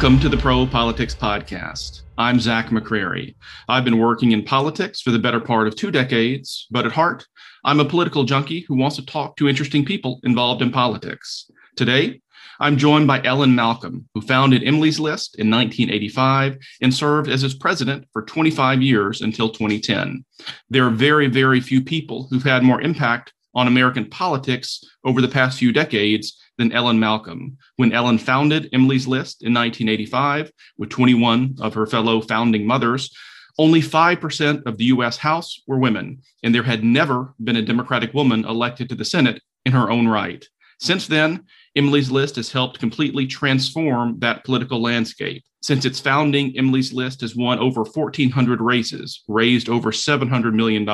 Welcome to the Pro Politics Podcast. I'm Zach McCrary. I've been working in politics for the better part of two decades, but at heart, I'm a political junkie who wants to talk to interesting people involved in politics. Today, I'm joined by Ellen Malcolm, who founded Emily's List in 1985 and served as its president for 25 years until 2010. There are very, very few people who've had more impact on American politics over the past few decades than Ellen Malcolm. When Ellen founded Emily's List in 1985 with 21 of her fellow founding mothers, only 5% of the US House were women, and there had never been a Democratic woman elected to the Senate in her own right. Since then, Emily's List has helped completely transform that political landscape. Since its founding, Emily's List has won over 1,400 races, raised over $700 million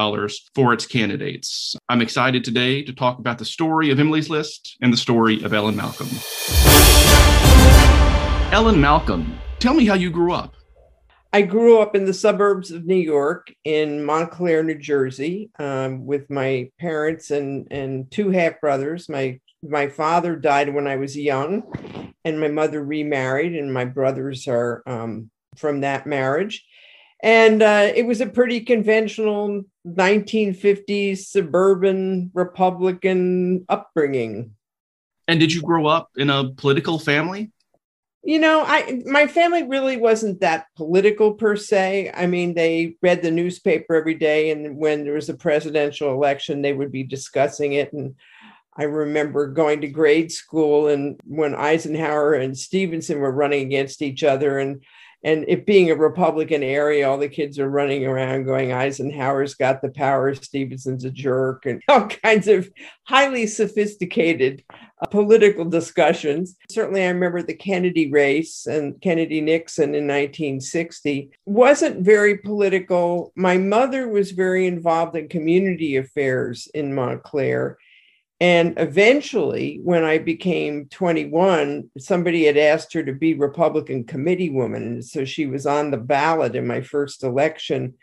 for its candidates. I'm excited today to talk about the story of Emily's List and the story of Ellen Malcolm. Ellen Malcolm, tell me how you grew up. I grew up in the suburbs of New York in Montclair, New Jersey, um, with my parents and, and two half brothers. My my father died when I was young, and my mother remarried, and my brothers are um, from that marriage. And uh, it was a pretty conventional 1950s suburban Republican upbringing. And did you grow up in a political family? You know, I my family really wasn't that political per se. I mean, they read the newspaper every day, and when there was a presidential election, they would be discussing it. And I remember going to grade school and when Eisenhower and Stevenson were running against each other and and it being a Republican area, all the kids are running around going, Eisenhower's got the power, Stevenson's a jerk, and all kinds of highly sophisticated uh, political discussions. Certainly, I remember the Kennedy race and Kennedy Nixon in 1960 wasn't very political. My mother was very involved in community affairs in Montclair. And eventually, when I became 21, somebody had asked her to be Republican committee woman. And so she was on the ballot in my first election,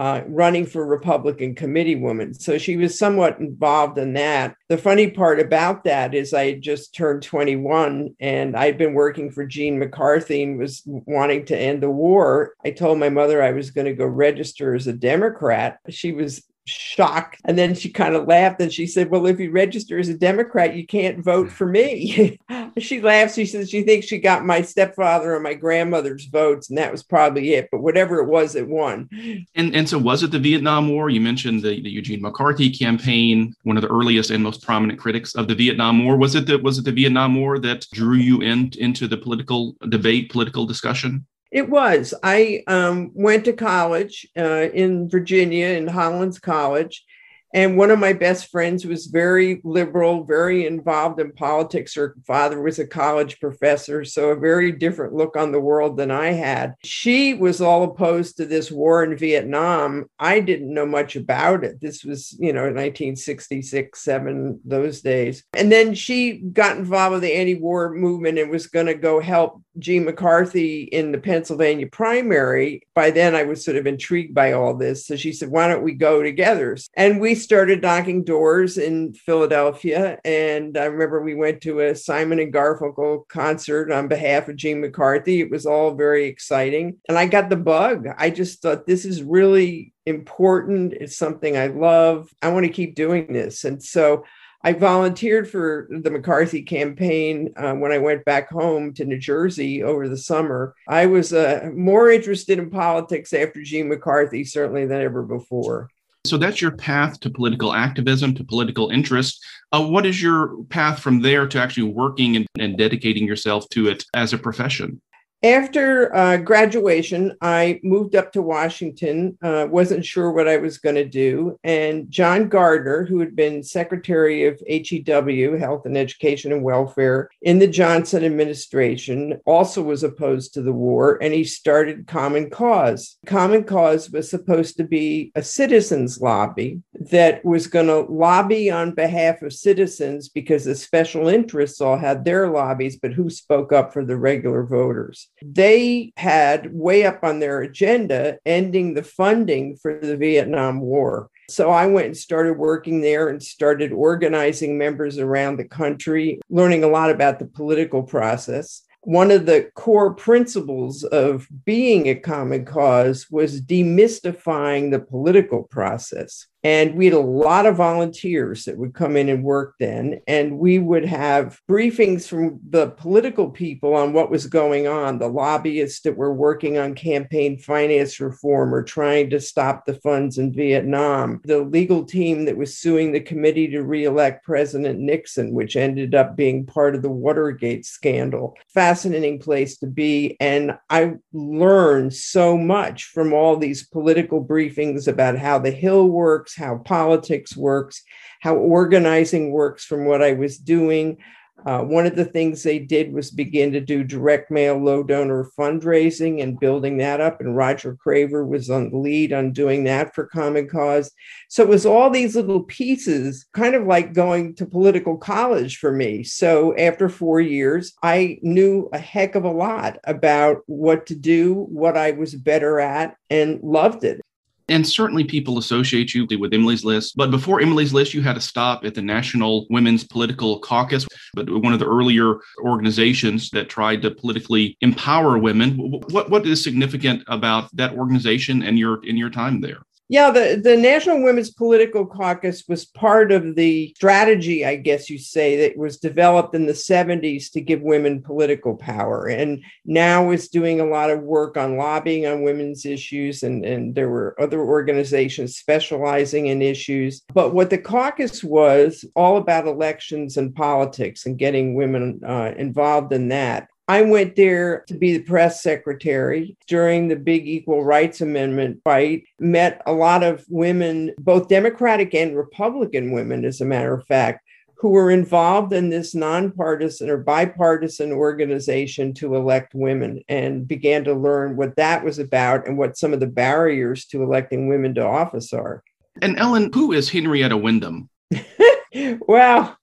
uh, running for Republican committee woman. So she was somewhat involved in that. The funny part about that is I just turned 21 and I'd been working for Gene McCarthy and was wanting to end the war. I told my mother I was going to go register as a Democrat. She was shocked. And then she kind of laughed and she said, Well, if you register as a Democrat, you can't vote for me. she laughs. She says she thinks she got my stepfather and my grandmother's votes, and that was probably it. But whatever it was, it won. And and so was it the Vietnam War? You mentioned the, the Eugene McCarthy campaign, one of the earliest and most prominent critics of the Vietnam War. Was it the was it the Vietnam War that drew you in, into the political debate, political discussion? It was. I um, went to college uh, in Virginia, in Hollins College, and one of my best friends was very liberal, very involved in politics. Her father was a college professor, so a very different look on the world than I had. She was all opposed to this war in Vietnam. I didn't know much about it. This was, you know, 1966, 7, those days. And then she got involved with the anti war movement and was going to go help Gene McCarthy in the Pennsylvania primary. By then, I was sort of intrigued by all this. So she said, Why don't we go together? And we started knocking doors in Philadelphia. And I remember we went to a Simon and Garfunkel concert on behalf of Gene McCarthy. It was all very exciting. And I got the bug. I just thought this is really important. It's something I love. I want to keep doing this. And so I volunteered for the McCarthy campaign uh, when I went back home to New Jersey over the summer. I was uh, more interested in politics after Gene McCarthy, certainly, than ever before. So that's your path to political activism, to political interest. Uh, what is your path from there to actually working and, and dedicating yourself to it as a profession? After uh, graduation, I moved up to Washington, uh, wasn't sure what I was going to do. And John Gardner, who had been Secretary of HEW, Health and Education and Welfare, in the Johnson administration, also was opposed to the war, and he started Common Cause. Common Cause was supposed to be a citizens' lobby that was going to lobby on behalf of citizens because the special interests all had their lobbies, but who spoke up for the regular voters? They had way up on their agenda ending the funding for the Vietnam War. So I went and started working there and started organizing members around the country, learning a lot about the political process. one of the core principles of being a common cause was demystifying the political process. And we had a lot of volunteers that would come in and work then. And we would have briefings from the political people on what was going on, the lobbyists that were working on campaign finance reform or trying to stop the funds in Vietnam, the legal team that was suing the committee to reelect President Nixon, which ended up being part of the Watergate scandal. Fascinating place to be. And I learned so much from all these political briefings about how the Hill works works, how politics works, how organizing works from what I was doing. Uh, one of the things they did was begin to do direct mail low donor fundraising and building that up. And Roger Craver was on the lead on doing that for Common Cause. So it was all these little pieces, kind of like going to political college for me. So after four years, I knew a heck of a lot about what to do, what I was better at, and loved it. And certainly people associate you with Emily's List. But before Emily's List, you had a stop at the National Women's Political Caucus, but one of the earlier organizations that tried to politically empower women. What, what is significant about that organization and your in your time there? Yeah, the, the National Women's Political Caucus was part of the strategy, I guess you say, that was developed in the 70s to give women political power. And now is doing a lot of work on lobbying on women's issues. And, and there were other organizations specializing in issues. But what the caucus was all about elections and politics and getting women uh, involved in that. I went there to be the press secretary during the big equal rights amendment fight, met a lot of women, both Democratic and Republican women, as a matter of fact, who were involved in this nonpartisan or bipartisan organization to elect women and began to learn what that was about and what some of the barriers to electing women to office are. And Ellen, who is Henrietta Wyndham? well,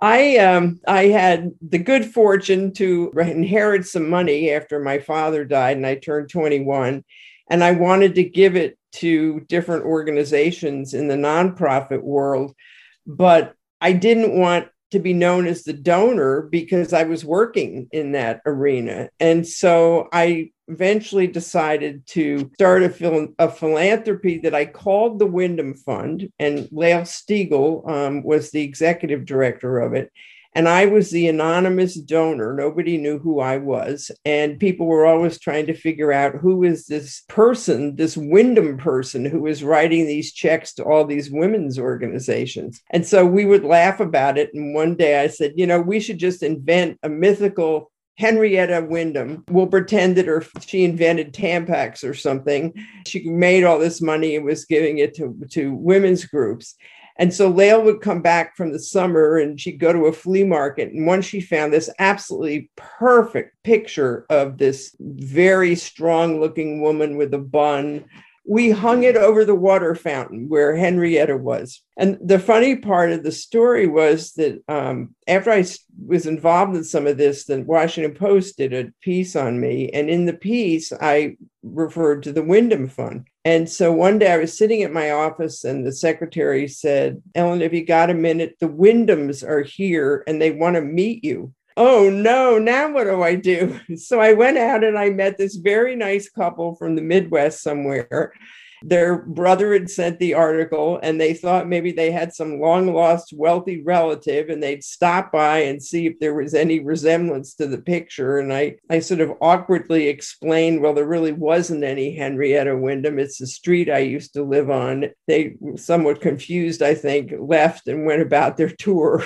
I um, I had the good fortune to inherit some money after my father died, and I turned 21, and I wanted to give it to different organizations in the nonprofit world, but I didn't want to be known as the donor because I was working in that arena, and so I eventually decided to start a, phil- a philanthropy that I called the Wyndham Fund, and Lael Stegall um, was the executive director of it. And I was the anonymous donor. Nobody knew who I was. And people were always trying to figure out who is this person, this Wyndham person who is writing these checks to all these women's organizations. And so we would laugh about it. And one day I said, you know, we should just invent a mythical Henrietta Wyndham will pretend that her she invented Tampax or something. She made all this money and was giving it to, to women's groups. And so Lael would come back from the summer and she'd go to a flea market. And once she found this absolutely perfect picture of this very strong looking woman with a bun we hung it over the water fountain where Henrietta was. And the funny part of the story was that um, after I was involved in some of this, the Washington Post did a piece on me. And in the piece, I referred to the Wyndham Fund. And so one day I was sitting at my office, and the secretary said, Ellen, have you got a minute? The Wyndhams are here and they want to meet you oh no, now what do I do? So I went out and I met this very nice couple from the Midwest somewhere. Their brother had sent the article, and they thought maybe they had some long lost wealthy relative, and they'd stop by and see if there was any resemblance to the picture. And I, I sort of awkwardly explained, well, there really wasn't any Henrietta Wyndham. It's the street I used to live on. They, somewhat confused, I think, left and went about their tour.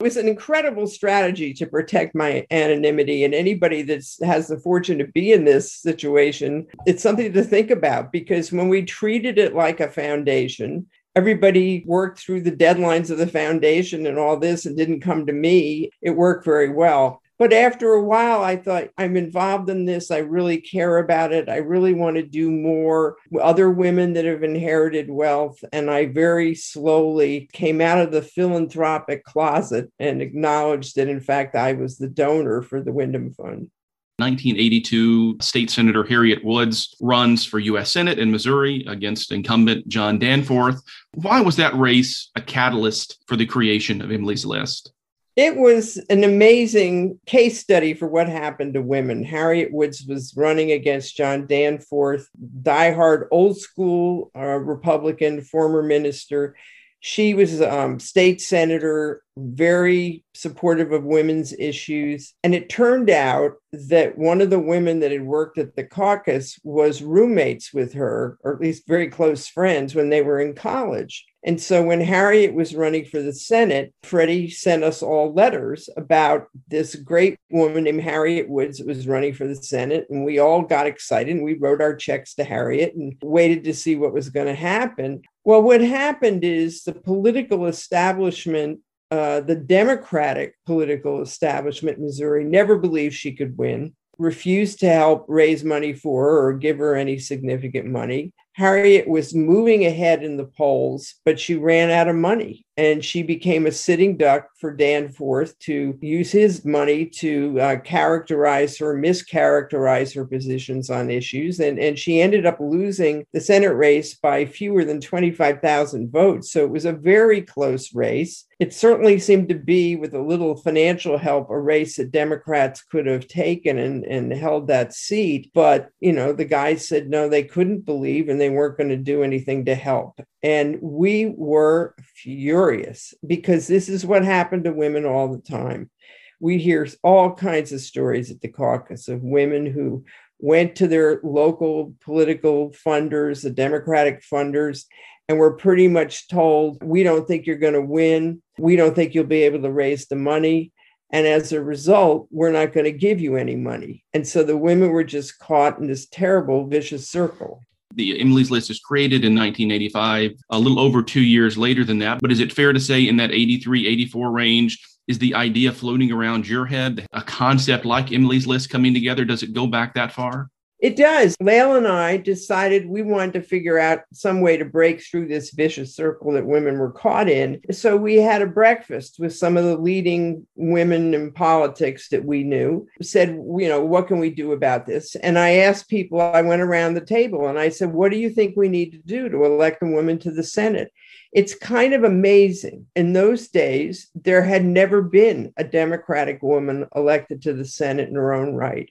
It was an incredible strategy to protect my anonymity. And anybody that has the fortune to be in this situation, it's something to think about because when we treated it like a foundation, everybody worked through the deadlines of the foundation and all this and didn't come to me. It worked very well. But after a while, I thought, I'm involved in this. I really care about it. I really want to do more. Other women that have inherited wealth. And I very slowly came out of the philanthropic closet and acknowledged that, in fact, I was the donor for the Wyndham Fund. 1982, State Senator Harriet Woods runs for U.S. Senate in Missouri against incumbent John Danforth. Why was that race a catalyst for the creation of Emily's List? It was an amazing case study for what happened to women. Harriet Woods was running against John Danforth, diehard old school uh, Republican, former minister. She was um, state senator, very supportive of women's issues. And it turned out that one of the women that had worked at the caucus was roommates with her, or at least very close friends when they were in college. And so when Harriet was running for the Senate, Freddie sent us all letters about this great woman named Harriet Woods that was running for the Senate. And we all got excited and we wrote our checks to Harriet and waited to see what was going to happen. Well, what happened is the political establishment, uh, the Democratic political establishment in Missouri, never believed she could win, refused to help raise money for her or give her any significant money. Harriet was moving ahead in the polls, but she ran out of money and she became a sitting duck for Danforth to use his money to uh, characterize her, mischaracterize her positions on issues. And, and she ended up losing the Senate race by fewer than 25,000 votes. So it was a very close race. It certainly seemed to be, with a little financial help, a race that Democrats could have taken and, and held that seat. But, you know, the guys said no, they couldn't believe and they weren't going to do anything to help. And we were furious because this is what happened to women all the time. We hear all kinds of stories at the caucus of women who went to their local political funders, the Democratic funders, and were pretty much told, We don't think you're going to win. We don't think you'll be able to raise the money. And as a result, we're not going to give you any money. And so the women were just caught in this terrible, vicious circle. The Emily's List is created in 1985, a little over two years later than that. But is it fair to say in that 83, 84 range, is the idea floating around your head, a concept like Emily's List coming together? Does it go back that far? It does. Lael and I decided we wanted to figure out some way to break through this vicious circle that women were caught in. So we had a breakfast with some of the leading women in politics that we knew. Said, you know, what can we do about this? And I asked people, I went around the table and I said, what do you think we need to do to elect a woman to the Senate? It's kind of amazing. In those days, there had never been a Democratic woman elected to the Senate in her own right.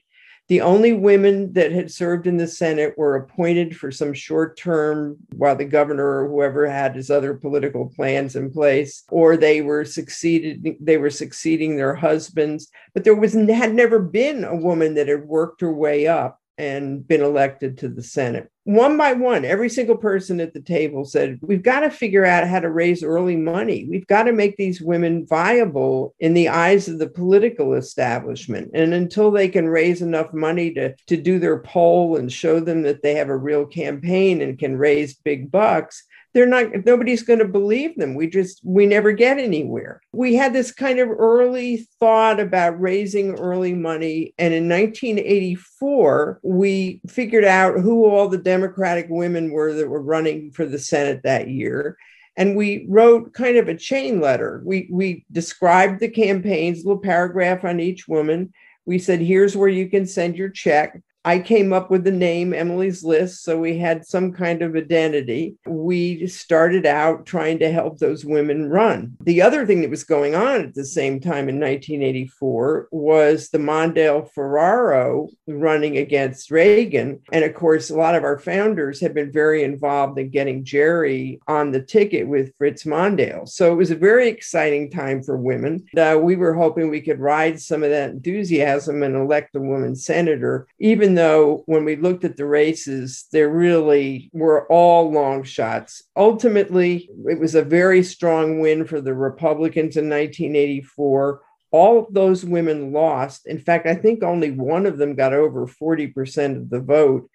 The only women that had served in the Senate were appointed for some short term while the governor or whoever had his other political plans in place, or they were succeeded, they were succeeding their husbands. But there was had never been a woman that had worked her way up and been elected to the Senate. One by one, every single person at the table said, We've got to figure out how to raise early money. We've got to make these women viable in the eyes of the political establishment. And until they can raise enough money to, to do their poll and show them that they have a real campaign and can raise big bucks, they're not nobody's going to believe them. We just we never get anywhere. We had this kind of early thought about raising early money and in 1984 we figured out who all the democratic women were that were running for the senate that year and we wrote kind of a chain letter. We we described the campaigns little paragraph on each woman. We said here's where you can send your check I came up with the name Emily's List, so we had some kind of identity. We started out trying to help those women run. The other thing that was going on at the same time in 1984 was the Mondale Ferraro running against Reagan. And of course, a lot of our founders had been very involved in getting Gerry on the ticket with Fritz Mondale. So it was a very exciting time for women. Uh, we were hoping we could ride some of that enthusiasm and elect a woman senator, even though when we looked at the races, there really were all long shots. Ultimately, it was a very strong win for the Republicans in 1984. All of those women lost. In fact, I think only one of them got over 40% of the vote.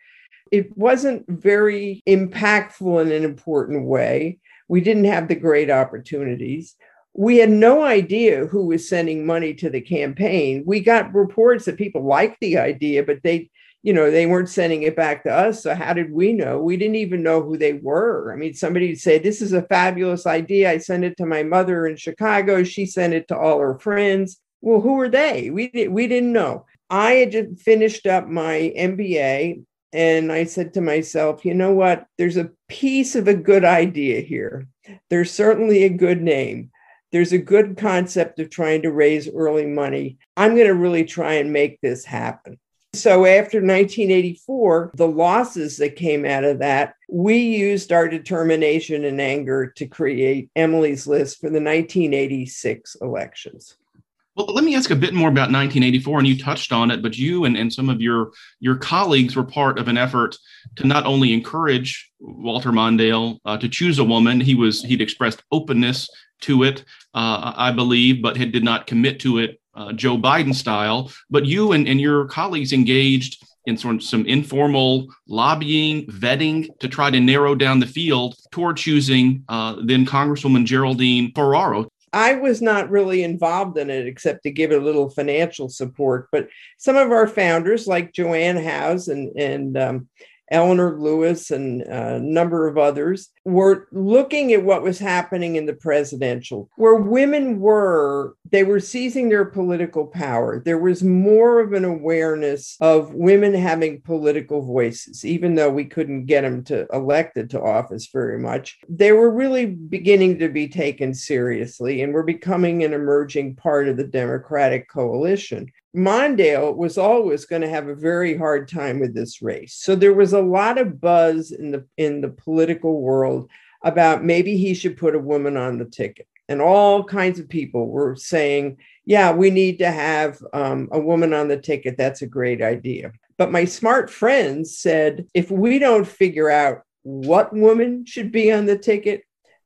It wasn't very impactful in an important way. We didn't have the great opportunities we had no idea who was sending money to the campaign. We got reports that people liked the idea, but they you know, they weren't sending it back to us. So how did we know? We didn't even know who they were. I mean, somebody would say, This is a fabulous idea. I sent it to my mother in Chicago. She sent it to all her friends. Well, who are they? We, we didn't know. I had just finished up my MBA and I said to myself, you know what? There's a piece of a good idea here. There's certainly a good name. There's a good concept of trying to raise early money. I'm going to really try and make this happen. So after 1984, the losses that came out of that, we used our determination and anger to create Emily's List for the 1986 elections. Well, let me ask a bit more about 1984, and you touched on it, but you and, and some of your, your colleagues were part of an effort to not only encourage Walter Mondale uh, to choose a woman, he was he'd expressed openness to it, uh, I believe, but had, did not commit to it uh, Joe Biden style. But you and, and your colleagues engaged in sort of some informal lobbying, vetting to try to narrow down the field toward choosing uh, then Congresswoman Geraldine Ferraro I was not really involved in it except to give it a little financial support. But some of our founders, like Joanne Howes and, and um, Eleanor Lewis and a number of others were looking at what was happening in the presidential, where women were, they were seizing their political power. There was more of an awareness of women having political voices, even though we couldn't get them to elected to office very much. They were really beginning to be taken seriously and were becoming an emerging part of the Democratic coalition. Mondale was always going to have a very hard time with this race. So there was a lot of buzz in the in the political world about maybe he should put a woman on the ticket. And all kinds of people were saying, yeah, we need to have um, a woman on the ticket. That's a great idea. But my smart friends said, if we don't figure out what woman should be on the ticket,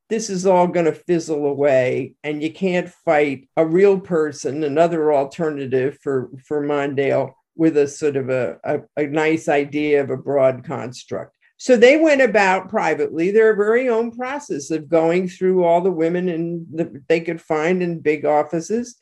this is all going to fizzle away and you can't fight a real person another alternative for for mondale with a sort of a, a, a, nice idea of a broad construct so they went about privately their very own process of going through all the women and the, they could find in big offices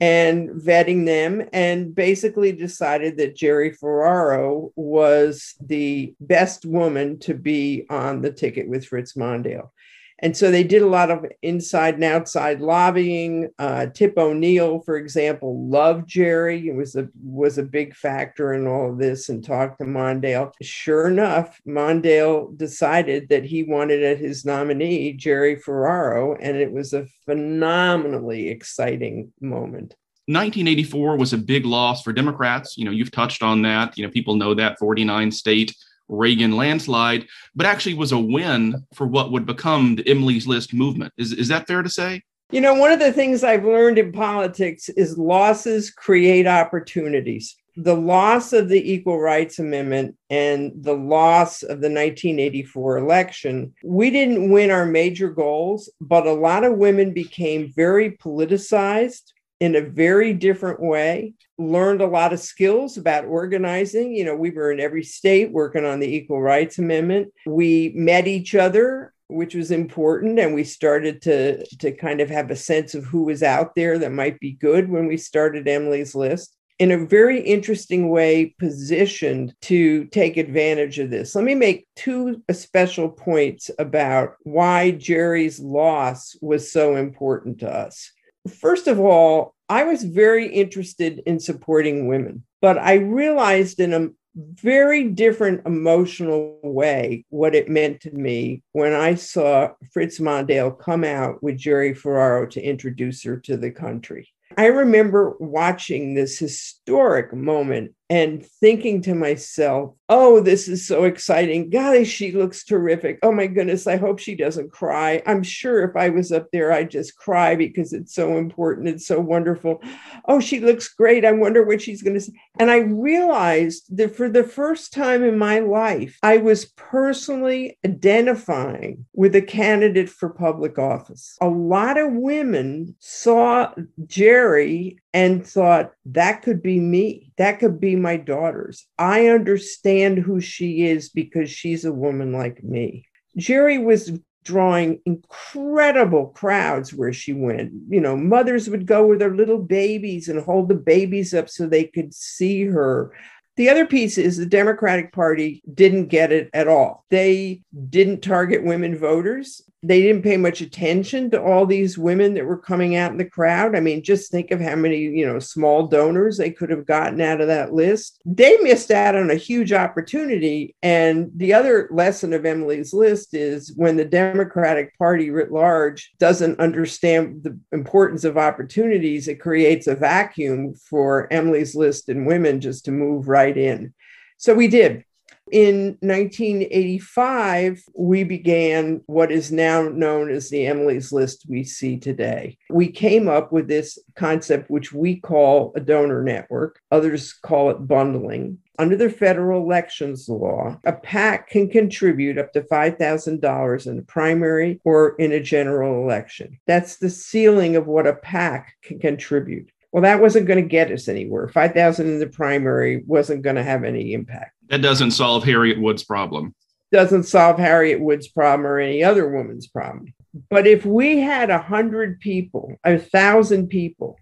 and vetting them and basically decided that Gerry Ferraro was the best woman to be on the ticket with Fritz Mondale. And so they did a lot of inside and outside lobbying. Uh, Tip O'Neill, for example, loved Gerry. It was a was a big factor in all of this, and talked to Mondale. Sure enough, Mondale decided that he wanted his nominee Gerry Ferraro, and it was a phenomenally exciting moment. 1984 was a big loss for Democrats. You know, you've touched on that. You know, people know that 49 state Reagan landslide, but actually was a win for what would become the Emily's List movement. Is, is that fair to say? You know, one of the things I've learned in politics is losses create opportunities. The loss of the Equal Rights Amendment and the loss of the 1984 election, we didn't win our major goals, but a lot of women became very politicized in a very different way learned a lot of skills about organizing you know we were in every state working on the equal rights amendment we met each other which was important and we started to to kind of have a sense of who was out there that might be good when we started emily's list in a very interesting way positioned to take advantage of this. Let me make two special points about why Gerry's loss was so important to us. First of all, I was very interested in supporting women, but I realized in a very different emotional way what it meant to me when I saw Fritz Mondale come out with Gerry Ferraro to introduce her to the country. I remember watching this historic moment and thinking to myself, oh, this is so exciting. Golly, she looks terrific. Oh my goodness, I hope she doesn't cry. I'm sure if I was up there, I'd just cry because it's so important. It's so wonderful. Oh, she looks great. I wonder what she's going to say. And I realized that for the first time in my life, I was personally identifying with a candidate for public office. A lot of women saw Gerry and thought that could be me. That could be my daughters. I understand who she is because she's a woman like me. Gerry was drawing incredible crowds where she went. You know, mothers would go with their little babies and hold the babies up so they could see her. The other piece is the Democratic Party didn't get it at all. They didn't target women voters. They didn't pay much attention to all these women that were coming out in the crowd. I mean, just think of how many, you know, small donors they could have gotten out of that list. They missed out on a huge opportunity. And the other lesson of Emily's list is when the Democratic Party writ large doesn't understand the importance of opportunities, it creates a vacuum for Emily's list and women just to move right in. So we did. In 1985, we began what is now known as the Emily's List we see today. We came up with this concept, which we call a donor network, others call it bundling. Under the federal elections law, a PAC can contribute up to $5,000 in a primary or in a general election. That's the ceiling of what a PAC can contribute. Well, that wasn't going to get us anywhere. 5,000 in the primary wasn't going to have any impact. That doesn't solve Harriet Wood's problem. Doesn't solve Harriet Wood's problem or any other woman's problem. But if we had a hundred people, a thousand people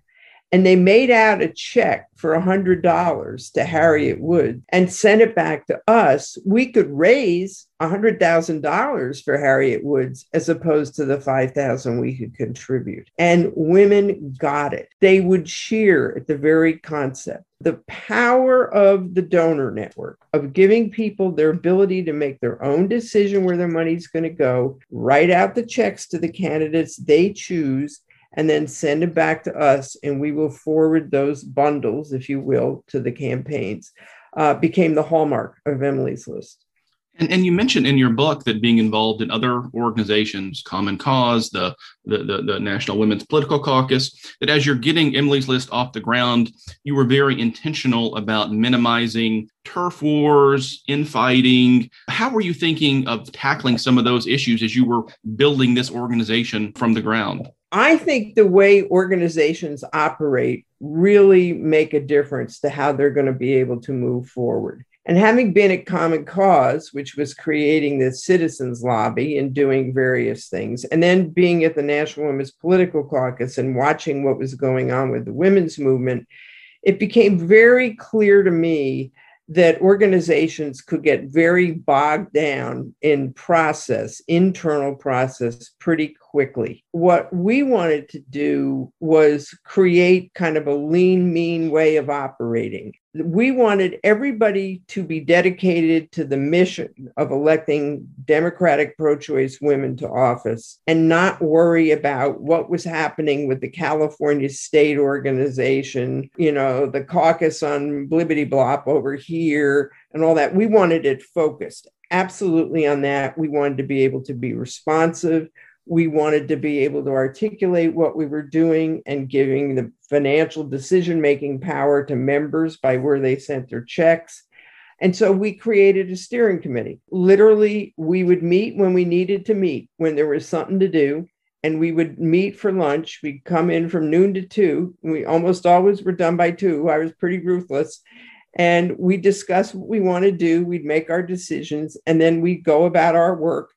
and they made out a check for a hundred dollars to Harriet Wood and sent it back to us, we could raise a hundred thousand dollars for Harriet Woods as opposed to the five thousand we could contribute. And women got it. They would cheer at the very concept. The power of the donor network of giving people their ability to make their own decision where their money's going to go, write out the checks to the candidates they choose, and then send it back to us, and we will forward those bundles, if you will, to the campaigns, uh, became the hallmark of Emily's list. And, and you mentioned in your book that being involved in other organizations, Common Cause, the, the, the, the, National Women's Political Caucus, that as you're getting Emily's List off the ground, you were very intentional about minimizing turf wars, infighting. How were you thinking of tackling some of those issues as you were building this organization from the ground? I think the way organizations operate really make a difference to how they're going to be able to move forward. And having been at Common Cause, which was creating the citizens lobby and doing various things, and then being at the National Women's Political Caucus and watching what was going on with the women's movement, it became very clear to me that organizations could get very bogged down in process, internal process, pretty quickly. What we wanted to do was create kind of a lean, mean way of operating we wanted everybody to be dedicated to the mission of electing Democratic pro choice women to office and not worry about what was happening with the California state organization, you know, the caucus on Blibbity Blop over here and all that. We wanted it focused absolutely on that. We wanted to be able to be responsive we wanted to be able to articulate what we were doing and giving the financial decision making power to members by where they sent their checks. And so we created a steering committee. Literally, we would meet when we needed to meet, when there was something to do. And we would meet for lunch. We'd come in from noon to two. We almost always were done by two. I was pretty ruthless. And we discuss what we want to do. We'd make our decisions. And then we'd go about our work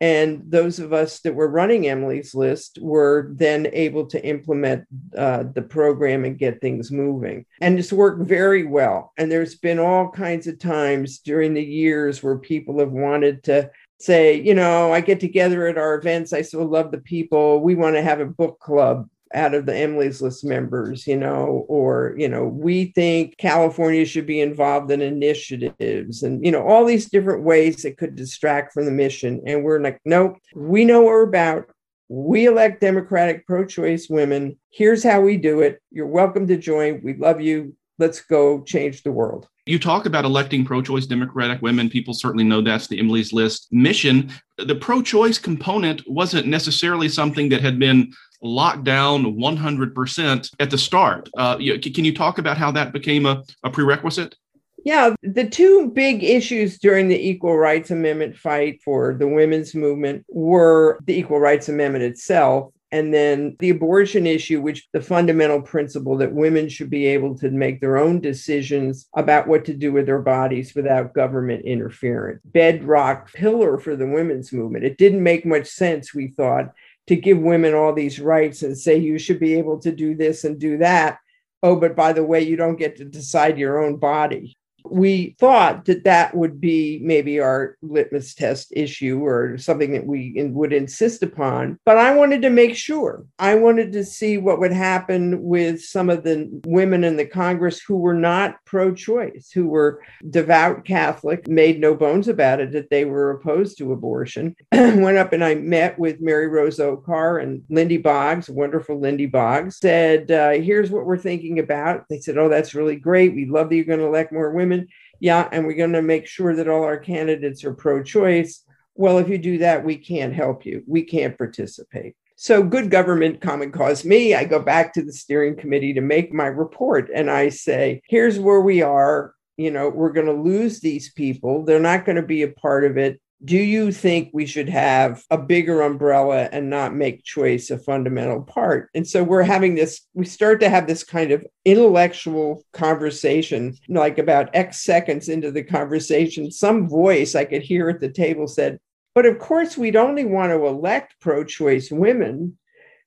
and those of us that were running Emily's list were then able to implement uh, the program and get things moving. And it's worked very well. And there's been all kinds of times during the years where people have wanted to say, you know, I get together at our events. I so love the people. We want to have a book club out of the Emily's List members, you know, or, you know, we think California should be involved in initiatives and, you know, all these different ways that could distract from the mission. And we're like, nope, we know what we're about. We elect Democratic pro choice women. Here's how we do it. You're welcome to join. We love you. Let's go change the world. You talk about electing pro choice Democratic women. People certainly know that's the Emily's List mission. The pro choice component wasn't necessarily something that had been locked down 100% at the start. Uh, can you talk about how that became a, a prerequisite? Yeah, the two big issues during the Equal Rights Amendment fight for the women's movement were the Equal Rights Amendment itself and then the abortion issue, which the fundamental principle that women should be able to make their own decisions about what to do with their bodies without government interference. Bedrock pillar for the women's movement. It didn't make much sense, we thought, to give women all these rights and say you should be able to do this and do that. Oh, but by the way, you don't get to decide your own body. We thought that that would be maybe our litmus test issue or something that we would insist upon. But I wanted to make sure. I wanted to see what would happen with some of the women in the Congress who were not pro choice, who were devout Catholic, made no bones about it that they were opposed to abortion. Went up and I met with Mary Rose Oakar and Lindy Boggs, wonderful Lindy Boggs, said, uh, Here's what we're thinking about. They said, Oh, that's really great. We love that you're going to elect more women. Yeah, and we're going to make sure that all our candidates are pro choice. Well, if you do that, we can't help you. We can't participate. So, good government, common cause me. I go back to the steering committee to make my report and I say, here's where we are. You know, we're going to lose these people. They're not going to be a part of it do you think we should have a bigger umbrella and not make choice a fundamental part? And so we're having this we start to have this kind of intellectual conversation like about x seconds into the conversation some voice i could hear at the table said but of course we'd only want to elect pro-choice women.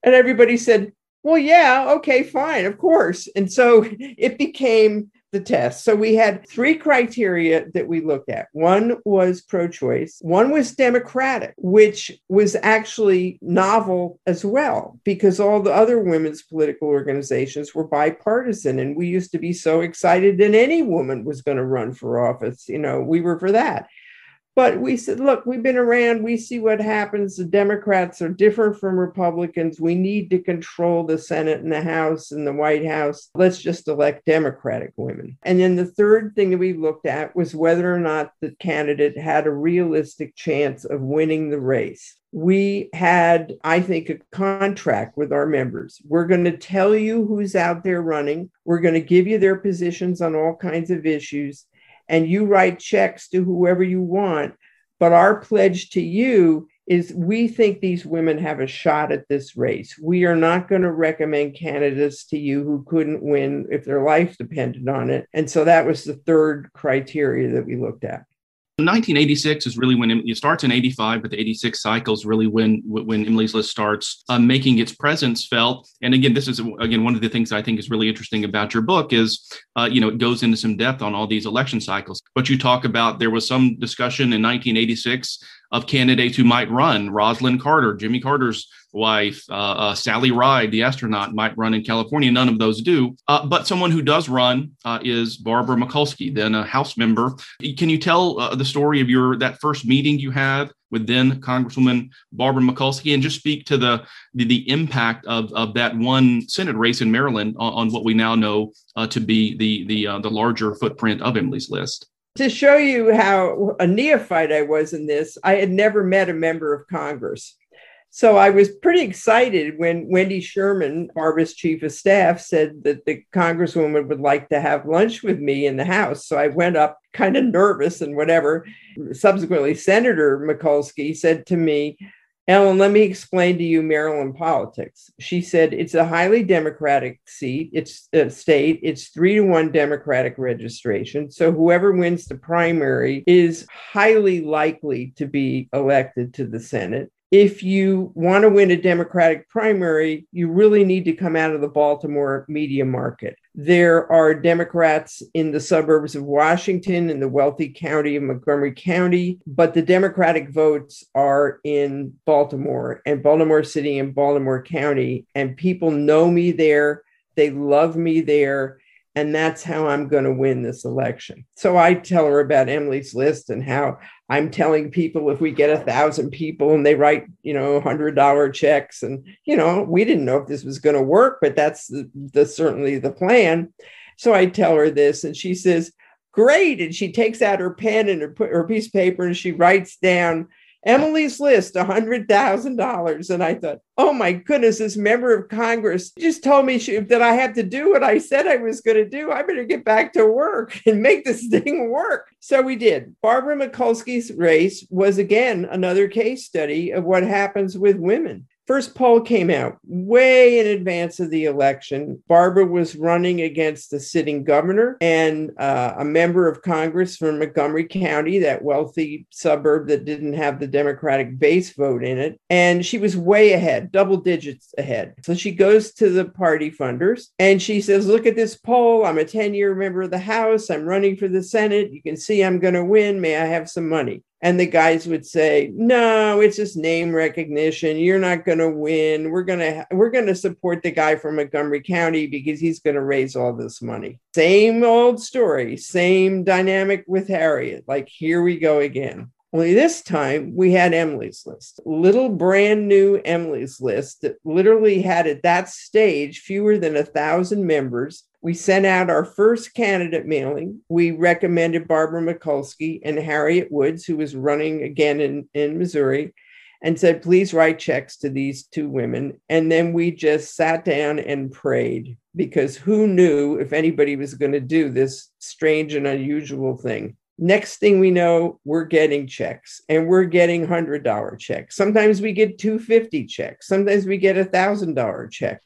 And everybody said well yeah okay fine of course. And so it became the test. So we had three criteria that we looked at. One was pro choice, one was democratic, which was actually novel as well, because all the other women's political organizations were bipartisan. And we used to be so excited that any woman was going to run for office. You know, we were for that. But we said, look, we've been around, we see what happens. The Democrats are different from Republicans. We need to control the Senate and the House and the White House. Let's just elect Democratic women. And then the third thing that we looked at was whether or not the candidate had a realistic chance of winning the race we had, I think, a contract with our members. We're going to tell you who's out there running. We're going to give you their positions on all kinds of issues and you write checks to whoever you want. But our pledge to you is we think these women have a shot at this race. We are not going to recommend candidates to you who couldn't win if their life depended on it. And so that was the third criteria that we looked at. 1986 is really when it starts in 85, but the 86 cycle is really when when Emily's List starts uh, making its presence felt. And again, this is again one of the things I think is really interesting about your book is uh, you know it goes into some depth on all these election cycles. But you talk about there was some discussion in 1986 of candidates who might run. Rosalynn Carter, Jimmy Carter's wife, uh, uh, Sally Ride, the astronaut, might run in California. None of those do. Uh, but someone who does run uh, is Barbara Mikulski, then a House member. Can you tell uh, the story of your that first meeting you had with then Congresswoman Barbara Mikulski and just speak to the the, the impact of, of that one Senate race in Maryland on, on what we now know uh, to be the the the larger footprint of Emily's List? to show you how a neophyte I was in this, I had never met a member of Congress. So I was pretty excited when Wendy Sherman, Barbara's chief of staff, said that the congresswoman would like to have lunch with me in the House. So I went up kind of nervous and whatever. Subsequently, Senator Mikulski said to me, Ellen, let me explain to you Maryland politics. She said it's a highly Democratic seat. It's a state. It's three to one Democratic registration. So whoever wins the primary is highly likely to be elected to the Senate if you want to win a Democratic primary, you really need to come out of the Baltimore media market. There are Democrats in the suburbs of Washington, in the wealthy county of Montgomery County, but the Democratic votes are in Baltimore and Baltimore City and Baltimore County. And people know me there, they love me there and that's how I'm going to win this election. So I tell her about Emily's list and how I'm telling people if we get a thousand people and they write, you know, hundred dollar checks, and you know, we didn't know if this was going to work, but that's the, the certainly the plan. So I tell her this, and she says, "Great!" And she takes out her pen and her, her piece of paper and she writes down Emily's list, $100,000. And I thought, oh my goodness, this member of Congress just told me she, that I have to do what I said I was going to do. I better get back to work and make this thing work. So we did. Barbara Mikulski's race was again another case study of what happens with women. First poll came out way in advance of the election. Barbara was running against the sitting governor and uh, a member of Congress from Montgomery County, that wealthy suburb that didn't have the Democratic base vote in it. And she was way ahead, double digits ahead. So she goes to the party funders and she says, Look at this poll. I'm a 10 year member of the House. I'm running for the Senate. You can see I'm going to win. May I have some money? And the guys would say no it's just name recognition. You're not going to win. We're going to we're going to support the guy from montgomery county because he's going to raise all this money. Same old story same dynamic with harriet. Like here we go again only this time we had Emily's list, little brand new Emily's list that literally had at that stage fewer than a thousand members we sent out our first candidate mailing. We recommended Barbara Mikulski and Harriet Woods, who was running again in, in Missouri, and said, please write checks to these two women. And then we just sat down and prayed because who knew if anybody was going to do this strange and unusual thing. Next thing we know, we're getting checks and we're getting $100 checks. Sometimes we get 250 checks. Sometimes we get a $1,000 check.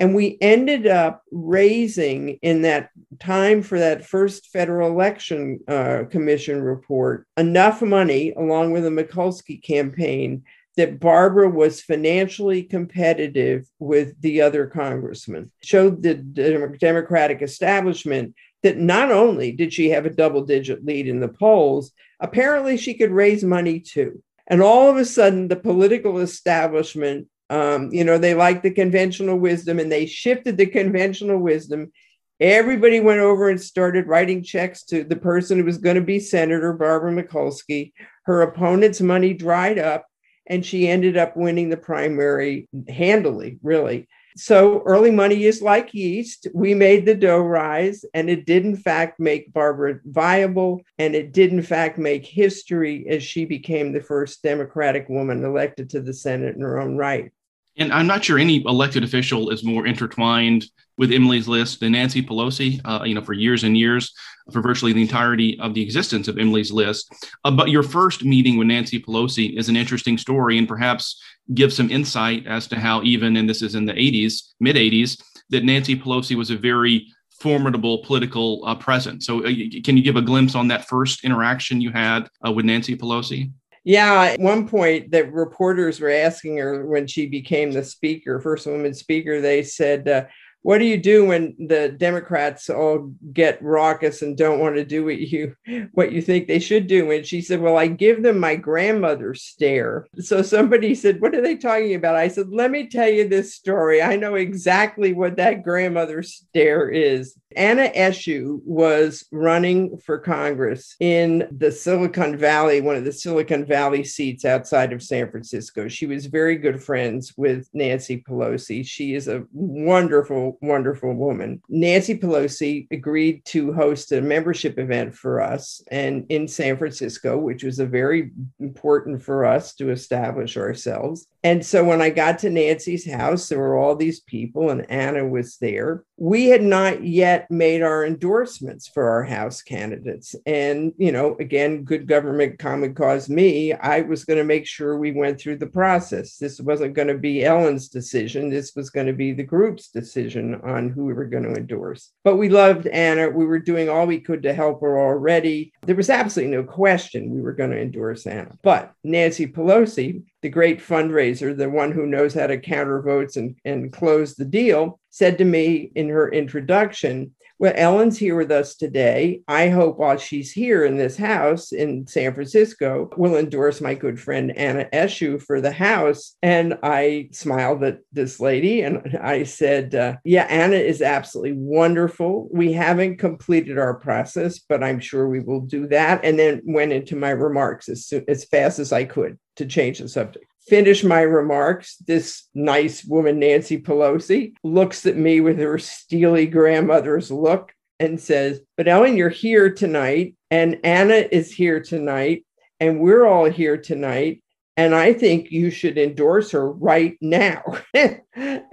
And we ended up raising in that time for that first federal election uh, commission report enough money, along with the Mikulski campaign, that Barbara was financially competitive with the other congressmen. Showed the Democratic establishment that not only did she have a double digit lead in the polls, apparently she could raise money too. And all of a sudden, the political establishment um, you know, they liked the conventional wisdom and they shifted the conventional wisdom. Everybody went over and started writing checks to the person who was going to be Senator Barbara Mikulski. Her opponent's money dried up and she ended up winning the primary handily, really. So early money is like yeast. We made the dough rise, and it did, in fact, make Barbara viable. And it did, in fact, make history as she became the first Democratic woman elected to the Senate in her own right. And I'm not sure any elected official is more intertwined with Emily's list than Nancy Pelosi, uh, you know, for years and years, for virtually the entirety of the existence of Emily's list. Uh, but your first meeting with Nancy Pelosi is an interesting story and perhaps gives some insight as to how, even, and this is in the 80s, mid 80s, that Nancy Pelosi was a very formidable political uh, presence. So, uh, can you give a glimpse on that first interaction you had uh, with Nancy Pelosi? Yeah, at one point that reporters were asking her when she became the speaker, first woman speaker, they said, uh, what do you do when the democrats all get raucous and don't want to do what you what you think they should do? And she said well i give them my grandmother's stare. So somebody said what are they talking about? I said let me tell you this story. I know exactly what that grandmother's stare is anna eshoo was running for congress in the silicon valley one of the silicon valley seats outside of san francisco she was very good friends with nancy pelosi she is a wonderful wonderful, woman. Nancy Pelosi agreed to host a membership event for us and in San Francisco, which was a very important for us to establish ourselves. And so when I got to Nancy's house, there were all these people, and Anna was there. We had not yet made our endorsements for our House candidates. And, you know, again, good government, common cause me, I was going to make sure we went through the process. This wasn't going to be Ellen's decision. This was going to be the group's decision on who we were going to endorse. But we loved Anna. We were doing all we could to help her already. There was absolutely no question we were going to endorse Anna. But Nancy Pelosi, the great fundraiser, the one who knows how to counter votes and, and close the deal, said to me in her introduction, well, Ellen's here with us today. I hope while she's here in this house in San Francisco, will endorse my good friend Anna Eshoo for the house. And I smiled at this lady and I said, uh, Yeah, Anna is absolutely wonderful. We haven't completed our process, but I'm sure we will do that. And then went into my remarks as, soon, as fast as I could to change the subject finish my remarks, this nice woman, Nancy Pelosi, looks at me with her steely grandmother's look and says, But Ellen, you're here tonight, and Anna is here tonight, and we're all here tonight. And I think you should endorse her right now. and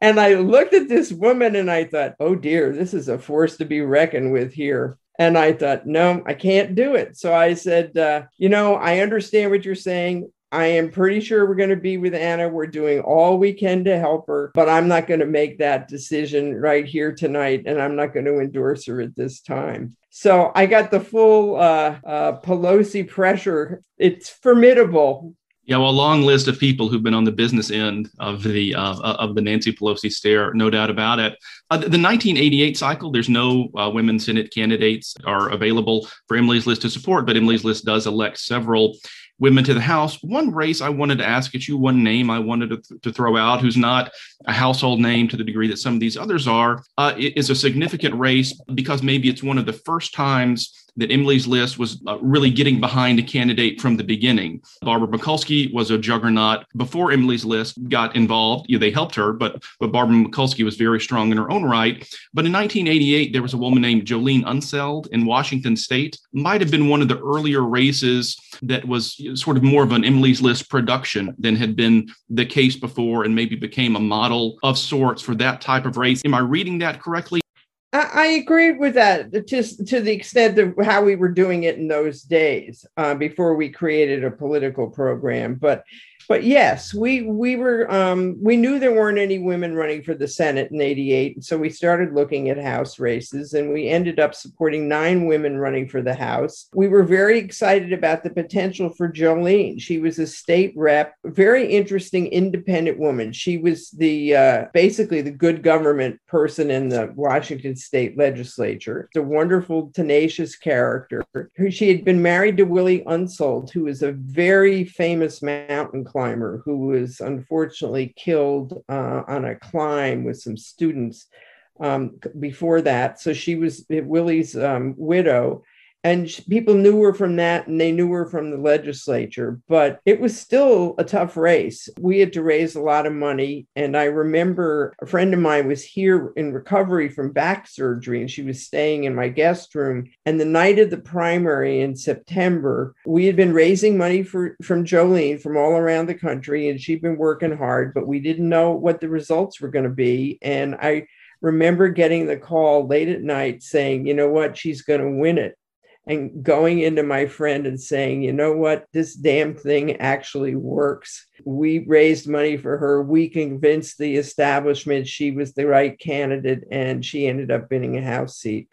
I looked at this woman and I thought, oh dear, this is a force to be reckoned with here. And I thought, no, I can't do it. So I said, uh, you know, I understand what you're saying. I am pretty sure we're going to be with Anna. We're doing all we can to help her, but I'm not going to make that decision right here tonight, and I'm not going to endorse her at this time. So I got the full uh, uh, Pelosi pressure. It's formidable. Yeah, well, a long list of people who've been on the business end of the uh, of the Nancy Pelosi stare, no doubt about it. Uh, the 1988 cycle, there's no uh, women Senate candidates are available for Emily's List to support, but Emily's List does elect several women to the House. One race I wanted to ask at you, one name I wanted to, th- to throw out, who's not a household name to the degree that some of these others are, uh, is a significant race because maybe it's one of the first times that Emily's list was uh, really getting behind a candidate from the beginning. Barbara Mikulski was a juggernaut before Emily's list got involved. You know, they helped her, but but Barbara Mikulski was very strong in her own right. But in 1988, there was a woman named Jolene Unsoeld in Washington State. Might have been one of the earlier races that was sort of more of an Emily's list production than had been the case before, and maybe became a model of sorts for that type of race. Am I reading that correctly? I, I agree with that just to the extent of how we were doing it in those days uh, before we created a political program. But but yes, we we were um, we knew there weren't any women running for the Senate in '88, so we started looking at House races, and we ended up supporting nine women running for the House. We were very excited about the potential for Jolene. She was a state rep, very interesting, independent woman. She was the uh, basically the good government person in the Washington State Legislature. A wonderful, tenacious character. She had been married to Willi Unsoeld, who was a very famous mountain climber who was unfortunately killed uh, on a climb with some students um, before that. So she was Willi's um, widow and people knew her from that and they knew her from the legislature but it was still a tough race. We had to raise a lot of money and i remember a friend of mine was here in recovery from back surgery and she was staying in my guest room. And the night of the primary in september we had been raising money for from jolene from all around the country and she'd been working hard but we didn't know what the results were going to be. And i remember getting the call late at night saying you know what? She's going to win it and going into my friend and saying, you know what, this damn thing actually works. We raised money for her. We convinced the establishment she was the right candidate, and she ended up winning a House seat.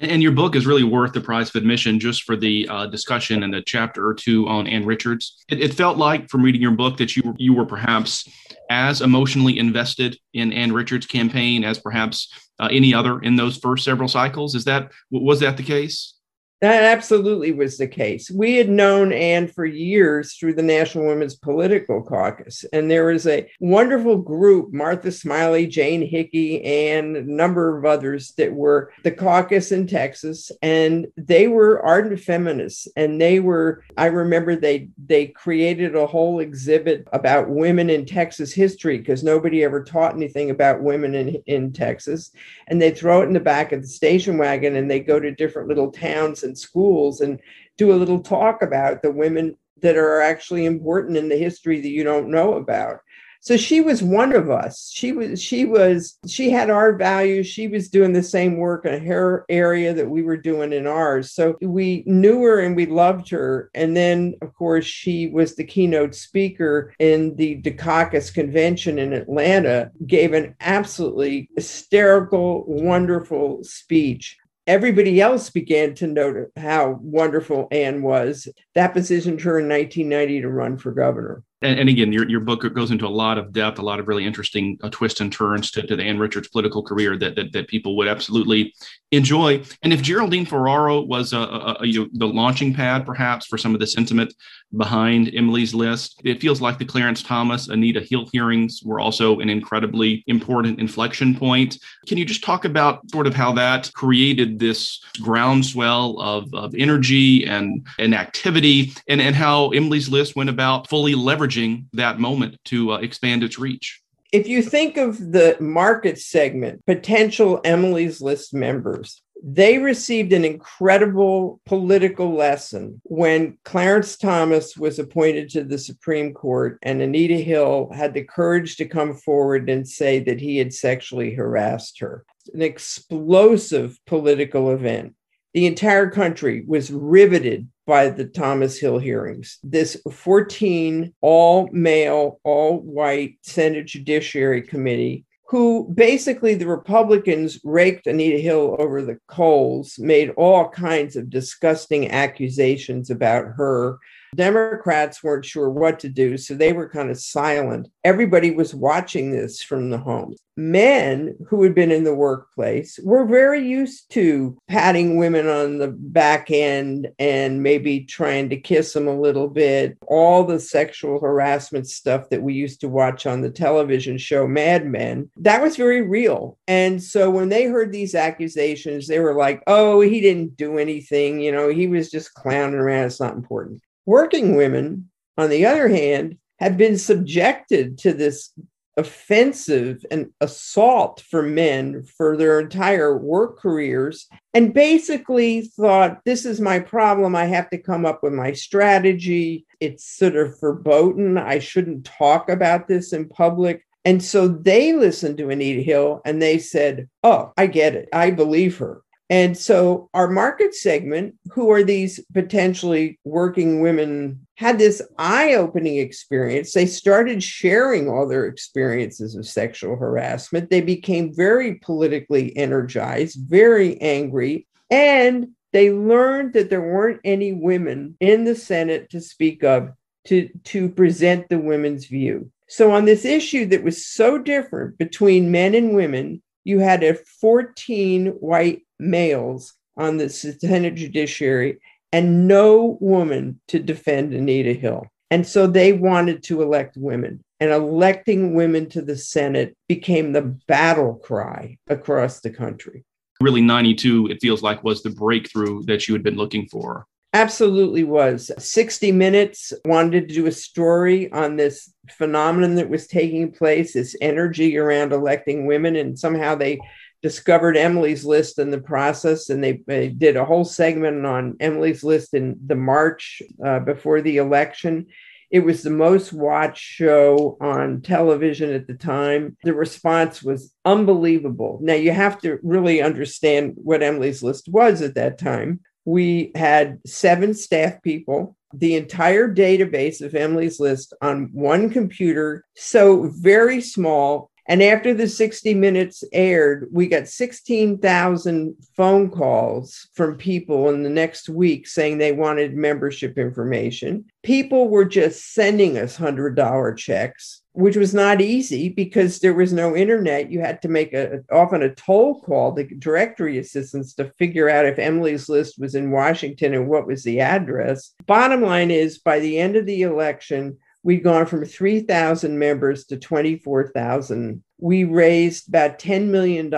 And your book is really worth the price of admission just for the uh, discussion and a chapter or two on Ann Richards. It, it, felt like from reading your book that you you were perhaps as emotionally invested in Ann Richards' campaign as perhaps uh, any other in those first several cycles. Is that was that the case? That absolutely was the case. We had known Ann for years through the National Women's Political Caucus, and there was a wonderful group Martha Smiley, Jane Hickey, and a number of others that were the caucus in Texas, and they were ardent feminists. And they were, I remember they they created a whole exhibit about women in Texas history because nobody ever taught anything about women in, in Texas. And they throw it in the back of the station wagon and they go to different little towns and and schools and do a little talk about the women that are actually important in the history that you don't know about. So she was one of us. She was she was she had our values. She was doing the same work in her area that we were doing in ours. So we knew her and we loved her. And then of course she was the keynote speaker in the dukakis convention in atlanta gave an absolutely hysterical wonderful speech everybody else began to note how wonderful Ann was. That positioned her in 1990 to run for governor and, and, again, your, your book goes into a lot of depth, a lot of really interesting uh, twists and turns to, to the Ann Richards political career that, that, that people would absolutely enjoy. And if Geraldine Ferraro was a, a, a, you know, the launching pad, perhaps, for some of the sentiment behind Emily's list, it feels like the Clarence Thomas, Anita Hill hearings were also an incredibly important inflection point. Can you just talk about sort of how that created this groundswell of, of energy and, and activity, and, and how Emily's list went about fully leveraging leveraging that moment to uh, expand its reach. If you think of the market segment, potential Emily's List members, they received an incredible political lesson when Clarence Thomas was appointed to the Supreme Court and Anita Hill had the courage to come forward and say that he had sexually harassed her. An explosive political event. The entire country was riveted by the Thomas Hill hearings. This 14 all male, all white Senate Judiciary Committee who basically the Republicans raked Anita Hill over the coals, made all kinds of disgusting accusations about her Democrats weren't sure what to do, so they were kind of silent. Everybody was watching this from the home. Men who had been in the workplace were very used to patting women on the back end and maybe trying to kiss them a little bit. All the sexual harassment stuff that we used to watch on the television show Mad Men, that was very real. And so when they heard these accusations, they were like, oh, he didn't do anything. You know, he was just clowning around. It's not important. Working women, on the other hand, have been subjected to this offensive and assault for men for their entire work careers and basically thought this is my problem. I have to come up with my strategy. It's sort of verboten. I shouldn't talk about this in public. And so they listened to anita hill and they said oh i get it. I believe her and so our market segment, who are these potentially working women, had this eye opening experience. They started sharing all their experiences of sexual harassment. They became very politically energized, very angry, and they learned that there weren't any women in the Senate to speak of to, to present the women's view. So, on this issue that was so different between men and women, you had a 14 white males on the Senate Judiciary and no woman to defend Anita Hill. And so they wanted to elect women. And electing women to the Senate became the battle cry across the country. Really, 92, it feels like, was the breakthrough that you had been looking for. Absolutely was. 60 Minutes wanted to do a story on this phenomenon that was taking place, this energy around electing women, and somehow they discovered Emily's List in the process, and they, they did a whole segment on Emily's List in the March uh, before the election. It was the most watched show on television at the time. The response was unbelievable. Now, you have to really understand what Emily's List was at that time. We had seven staff people, the entire database of Emily's List on one computer, so very small, and after the 60 minutes aired, we got 16,000 phone calls from people in the next week saying they wanted membership information. People were just sending us $100 checks, which was not easy because there was no internet. You had to make a often a toll call to directory assistants to figure out if Emily's list was in Washington and what was the address. Bottom line is by the end of the election, We'd gone from 3,000 members to 24,000. We raised about $10 million.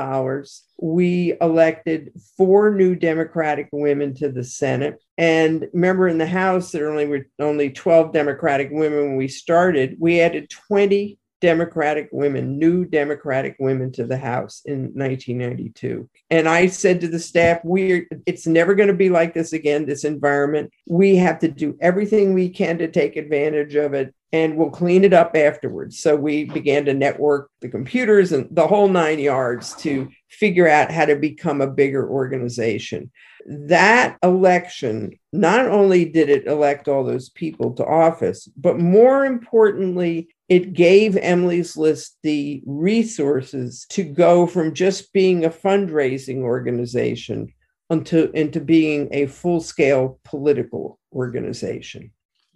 We elected four new Democratic women to the Senate. And remember, in the House, there only were only 12 Democratic women when we started. We added 20 Democratic women, new Democratic women to the House in 1992. And I said to the staff, we're it's never going to be like this again, this environment. We have to do everything we can to take advantage of it and we'll clean it up afterwards. So we began to network the computers and the whole nine yards to figure out how to become a bigger organization. That election, not only did it elect all those people to office, but more importantly, it gave Emily's List the resources to go from just being a fundraising organization into, into being a full scale political organization.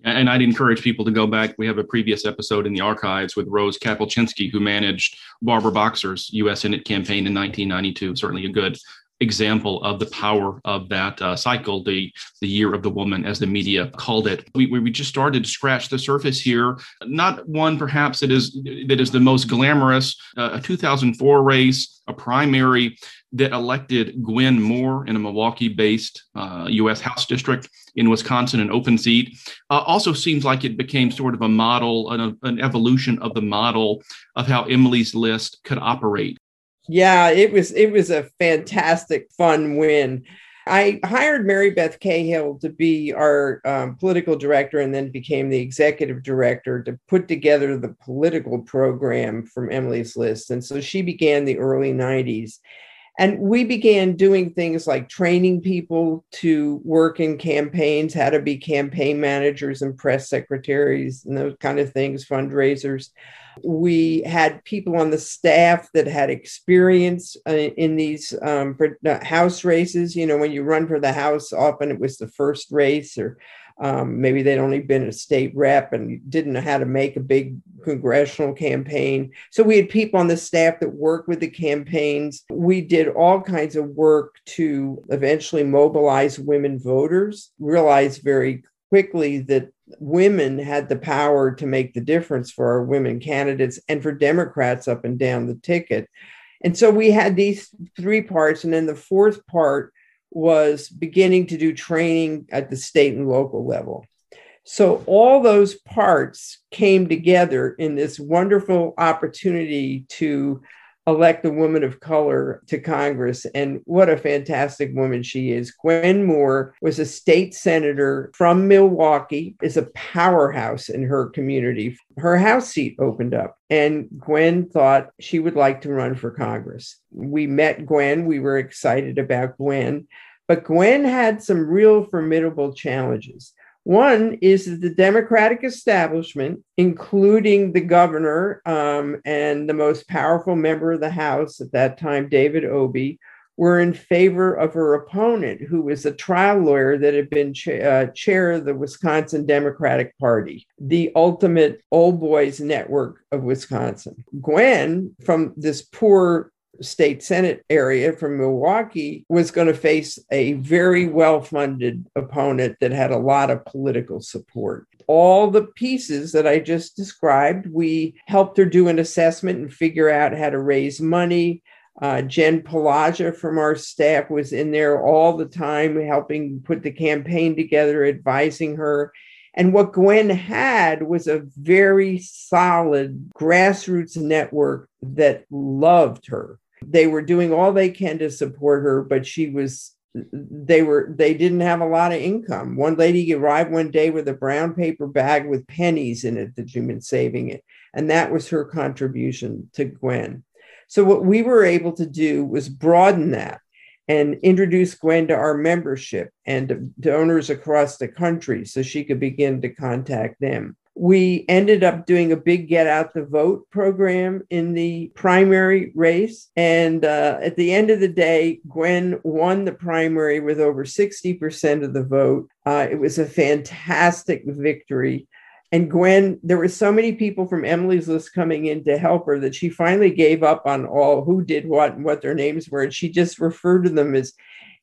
And I'd encourage people to go back. We have a previous episode in the archives with Rose Kapolczynski, who managed Barbara Boxer's U.S. Senate campaign in 1992. Certainly a good example of the power of that uh, cycle, the the year of the woman, as the media called it. We, we just started to scratch the surface here. Not one perhaps that is that is the most glamorous. Uh, a 2004 race, a primary that elected Gwen Moore in a Milwaukee-based uh, U.S. House district in Wisconsin, an open seat. Uh, also seems like it became sort of a model, an, an evolution of the model of how Emily's List could operate yeah, it was it was a fantastic, fun win. I hired Mary Beth Cahill to be our um, political director and then became the executive director to put together the political program from Emily's List. And so she began the early 90s. And we began doing things like training people to work in campaigns, how to be campaign managers and press secretaries and those kind of things, fundraisers. We had people on the staff that had experience uh, in these um, uh, house races. You know, when you run for the house, often it was the first race or um, maybe they'd only been a state rep and didn't know how to make a big congressional campaign. So we had people on the staff that worked with the campaigns. We did all kinds of work to eventually mobilize women voters, realized very quickly that women had the power to make the difference for our women candidates and for Democrats up and down the ticket. And so we had these three parts. And then the fourth part was beginning to do training at the state and local level. So all those parts came together in this wonderful opportunity to elect a woman of color to Congress. And what a fantastic woman she is. Gwen Moore was a state senator from Milwaukee, is a powerhouse in her community. Her House seat opened up, and Gwen thought she would like to run for Congress. We met Gwen. We were excited about Gwen. But Gwen had some real formidable challenges. One is that the Democratic establishment, including the governor um, and the most powerful member of the House at that time, David Obey, were in favor of her opponent, who was a trial lawyer that had been cha- uh, chair of the Wisconsin Democratic Party, the ultimate old boys network of Wisconsin. Gwen, from this poor state senate area from Milwaukee was going to face a very well funded opponent that had a lot of political support. All the pieces that I just described, we helped her do an assessment and figure out how to raise money. Uh, Jen Pelagia from our staff was in there all the time, helping put the campaign together, advising her. And what Gwen had was a very solid grassroots network that loved her they were doing all they can to support her, but she was they were they didn't have a lot of income. One lady arrived one day with a brown paper bag with pennies in it that she'd been saving it. And that was her contribution to Gwen. So what we were able to do was broaden that and introduce Gwen to our membership and donors across the country so she could begin to contact them we ended up doing a big get out the vote program in the primary race. And uh, at the end of the day, Gwen won the primary with over 60% of the vote. Uh, it was a fantastic victory. And Gwen, there were so many people from Emily's list coming in to help her that she finally gave up on all who did what and what their names were. And she just referred to them as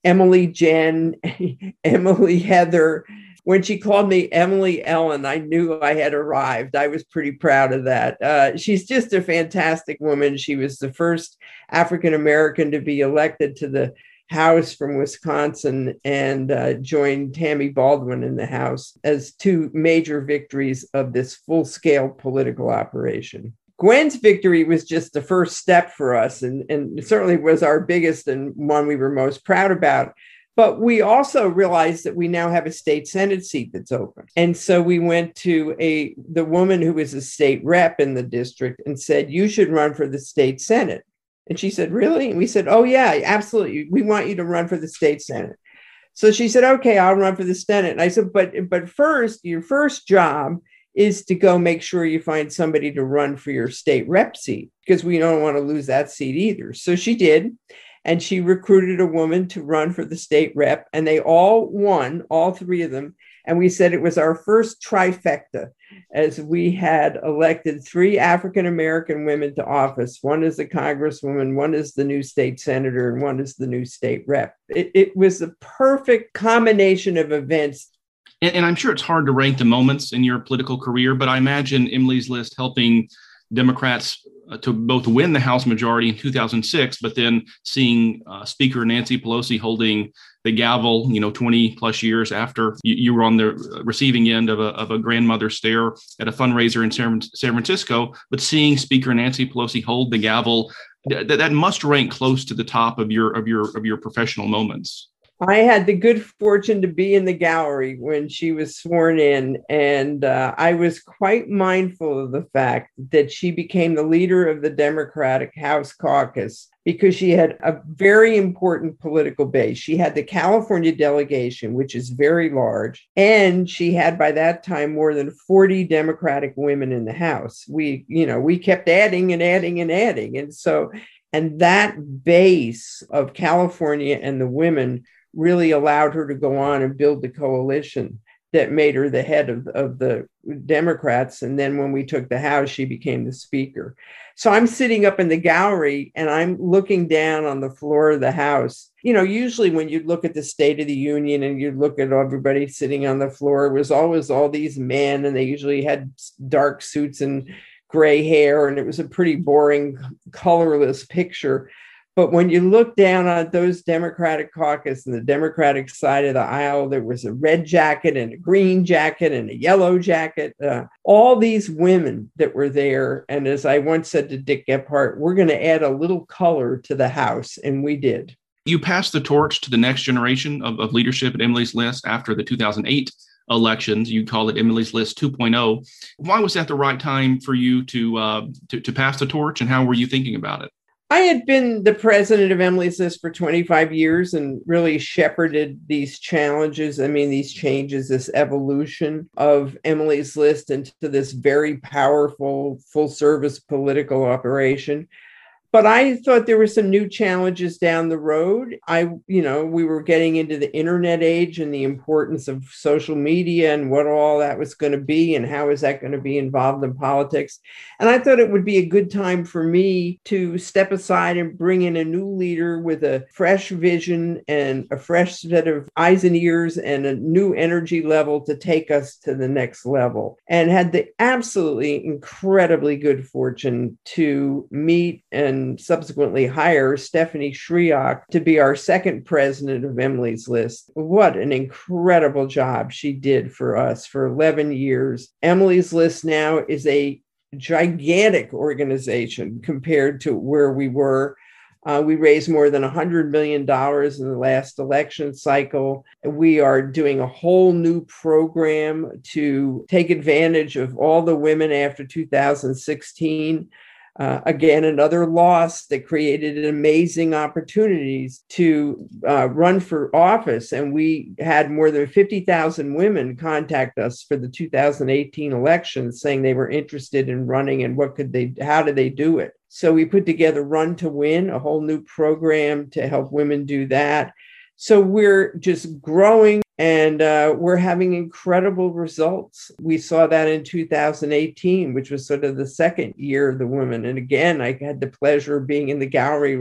Emily Jen, Emily Heather, when she called me Emily Ellen, I knew I had arrived. I was pretty proud of that. Uh, she's just a fantastic woman. She was the first African American to be elected to the House from Wisconsin and uh, joined Tammy Baldwin in the House as two major victories of this full scale political operation. Gwen's victory was just the first step for us and, and certainly was our biggest and one we were most proud about. But we also realized that we now have a state senate seat that's open. And so we went to a the woman who was a state rep in the district and said, "You should run for the state senate." And she said, "Really?" And we said, "Oh yeah, absolutely. We want you to run for the state senate." So she said, "Okay, I'll run for the senate." And I said, "But but first, your first job is to go make sure you find somebody to run for your state rep seat because we don't want to lose that seat either." So she did and she recruited a woman to run for the state rep, and they all won, all three of them. And we said it was our first trifecta, as we had elected three African American women to office. One is the congresswoman, one is the new state senator, and one is the new state rep. It, it was a perfect combination of events. And, and I'm sure it's hard to rank the moments in your political career, but I imagine Emily's List helping Democrats to both win the House majority in 2006, but then seeing uh, Speaker Nancy Pelosi holding the gavel, you know, 20 plus years after you, you, were on the receiving end of a, of a grandmother stare at a fundraiser in San, San Francisco, but seeing Speaker Nancy Pelosi hold the gavel, that, that must rank close to the top of your of your of your professional moments. I had the good fortune to be in the gallery when she was sworn in, and uh, I was quite mindful of the fact that she became the leader of the Democratic House caucus because she had a very important political base. She had the California delegation, which is very large, and she had by that time more than 40 Democratic women in the House. We, you know, we kept adding and adding and adding. And so, and that base of California and the women really allowed her to go on and build the coalition that made her the head of, of the Democrats. And then when we took the House, she became the Speaker. So I'm sitting up in the gallery and I'm looking down on the floor of the House. You know, usually when you look at the State of the Union and you look at everybody sitting on the floor, it was always all these men, and they usually had dark suits and gray hair, and it was a pretty boring, colorless picture. But when you look down on those Democratic caucus and the Democratic side of the aisle, there was a red jacket and a green jacket and a yellow jacket. Uh, all these women that were there. And as I once said to Dick Gephardt, we're going to add a little color to the House. And we did. You passed the torch to the next generation of, of leadership at Emily's List after the 2008 elections. You call it Emily's List 2.0. Why was that the right time for you to, uh, to, to pass the torch, and how were you thinking about it? I had been the president of Emily's List for 25 years and really shepherded these challenges. I mean, these changes, this evolution of Emily's List into this very powerful full service political operation but I thought there were some new challenges down the road. I, you know, we were getting into the internet age and the importance of social media and what all that was going to be and how is that going to be involved in politics. And I thought it would be a good time for me to step aside and bring in a new leader with a fresh vision and a fresh set of eyes and ears and a new energy level to take us to the next level. And had the absolutely incredibly good fortune to meet and subsequently hire Stephanie Schriock to be our second president of Emily's List. What an incredible job she did for us for 11 years. Emily's List now is a gigantic organization compared to where we were. Uh, we raised more than $100 million in the last election cycle. We are doing a whole new program to take advantage of all the women after 2016 uh, again, another loss that created amazing opportunities to uh, run for office. And we had more than 50,000 women contact us for the 2018 elections saying they were interested in running and what could they, how do they do it? So we put together Run to Win, a whole new program to help women do that. So we're just growing and uh, we're having incredible results. We saw that in 2018, which was sort of the second year of the women. And again, I had the pleasure of being in the gallery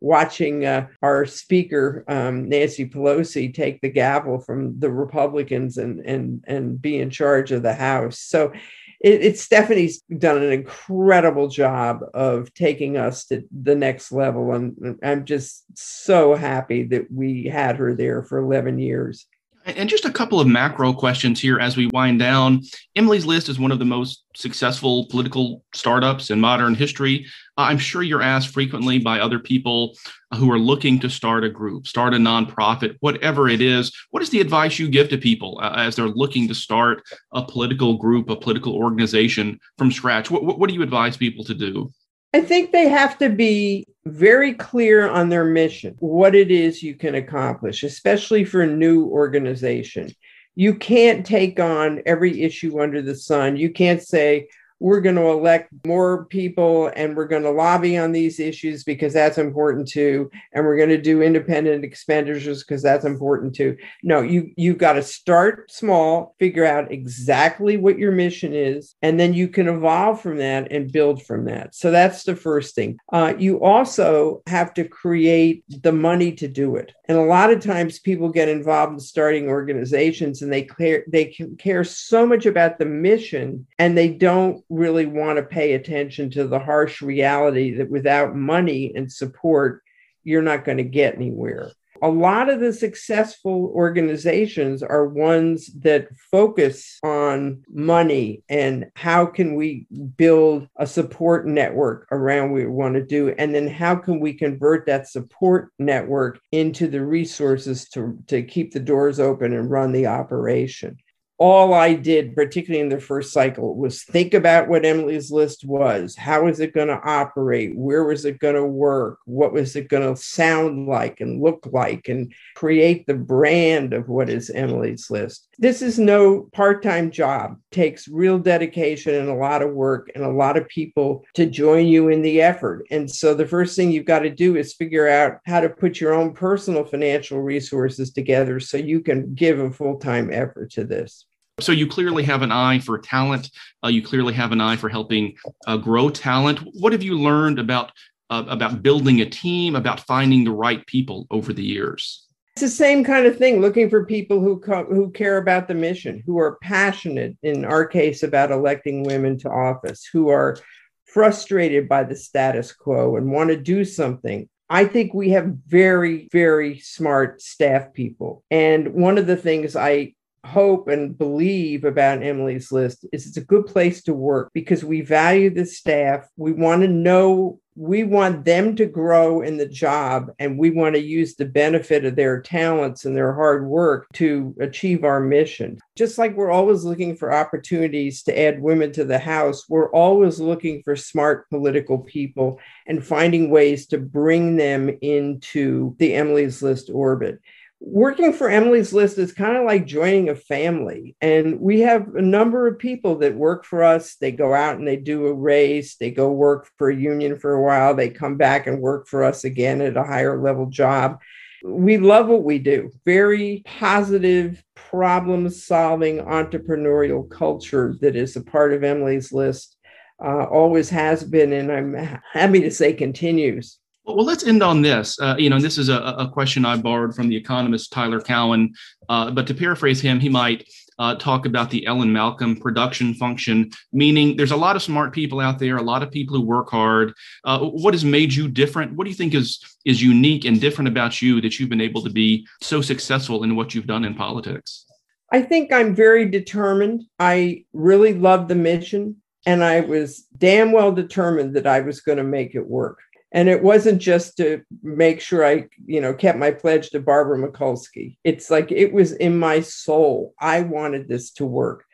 watching uh, our speaker, um, Nancy Pelosi, take the gavel from the Republicans and, and, and be in charge of the House. So it, it's Stephanie's done an incredible job of taking us to the next level. And I'm just so happy that we had her there for 11 years. And just a couple of macro questions here as we wind down. Emily's List is one of the most successful political startups in modern history. I'm sure you're asked frequently by other people who are looking to start a group, start a nonprofit, whatever it is. What is the advice you give to people uh, as they're looking to start a political group, a political organization from scratch? What, what do you advise people to do? I think they have to be very clear on their mission, what it is you can accomplish, especially for a new organization. You can't take on every issue under the sun. You can't say, we're going to elect more people and we're going to lobby on these issues because that's important too. And we're going to do independent expenditures because that's important too. No you you've got to start small figure out exactly what your mission is and then you can evolve from that and build from that. So that's the first thing. Uh, you also have to create the money to do it. And a lot of times people get involved in starting organizations and they care they care so much about the mission and they don't really want to pay attention to the harsh reality that without money and support, you're not going to get anywhere. A lot of the successful organizations are ones that focus on money and how can we build a support network around what we want to do. And then how can we convert that support network into the resources to, to keep the doors open and run the operation all I did, particularly in the first cycle, was think about what Emily's list was. How is it going to operate? Where was it going to work? What was it going to sound like and look like? And create the brand of what is Emily's list. This is no part time job, it takes real dedication and a lot of work and a lot of people to join you in the effort. And so the first thing you've got to do is figure out how to put your own personal financial resources together so you can give a full time effort to this. So you clearly have an eye for talent. Uh, you clearly have an eye for helping uh, grow talent. What have you learned about uh, about building a team, about finding the right people over the years? It's the same kind of thing. Looking for people who co- who care about the mission, who are passionate. In our case, about electing women to office, who are frustrated by the status quo and want to do something. I think we have very, very smart staff people. And one of the things I hope and believe about Emily's List is it's a good place to work because we value the staff. We want to know, we want them to grow in the job, and we want to use the benefit of their talents and their hard work to achieve our mission. Just like we're always looking for opportunities to add women to the House, we're always looking for smart political people and finding ways to bring them into the Emily's List orbit working for Emily's List is kind of like joining a family. And we have a number of people that work for us. They go out and they do a race, they go work for a union for a while, they come back and work for us again at a higher level job. We love what we do. Very positive, problem solving entrepreneurial culture that is a part of Emily's List. Uh, always has been, and I'm happy to say continues. Well, let's end on this. Uh, you know, and this is a, a, question I borrowed from the economist Tyler Cowen. Uh, but to paraphrase him, he might uh, talk about the Ellen Malcolm production function, meaning there's a lot of smart people out there, a lot of people who work hard. Uh, what has made you different? What do you think is is unique and different about you that you've been able to be so successful in what you've done in politics? I think I'm very determined. I really love the mission, and I was damn well determined that I was going to make it work and it wasn't just to make sure i you know kept my pledge to barbara mikulski. It's like it was in my soul. I wanted this to work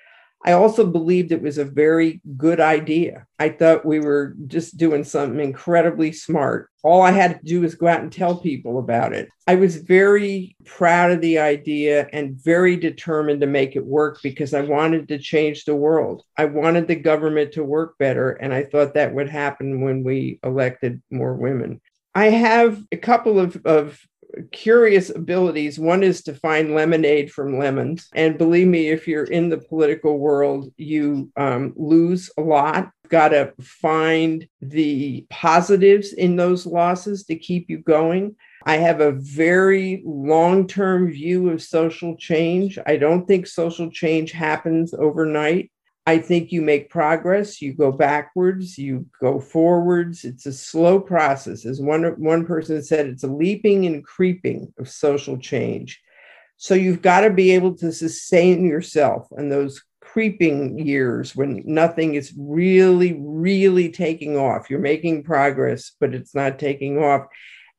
I also believed it was a very good idea. I thought we were just doing something incredibly smart. All I had to do was go out and tell people about it. I was very proud of the idea and very determined to make it work because I wanted to change the world. I wanted the government to work better. And I thought that would happen when we elected more women. I have a couple of, of curious abilities. One is to find lemonade from lemons. And believe me, if you're in the political world, you um, lose a lot. Got to find the positives in those losses to keep you going. I have a very long term view of social change. I don't think social change happens overnight. I think you make progress, you go backwards, you go forwards. It's a slow process. As one, one person said, it's a leaping and creeping of social change. So you've got to be able to sustain yourself in those creeping years when nothing is really, really taking off. You're making progress, but it's not taking off.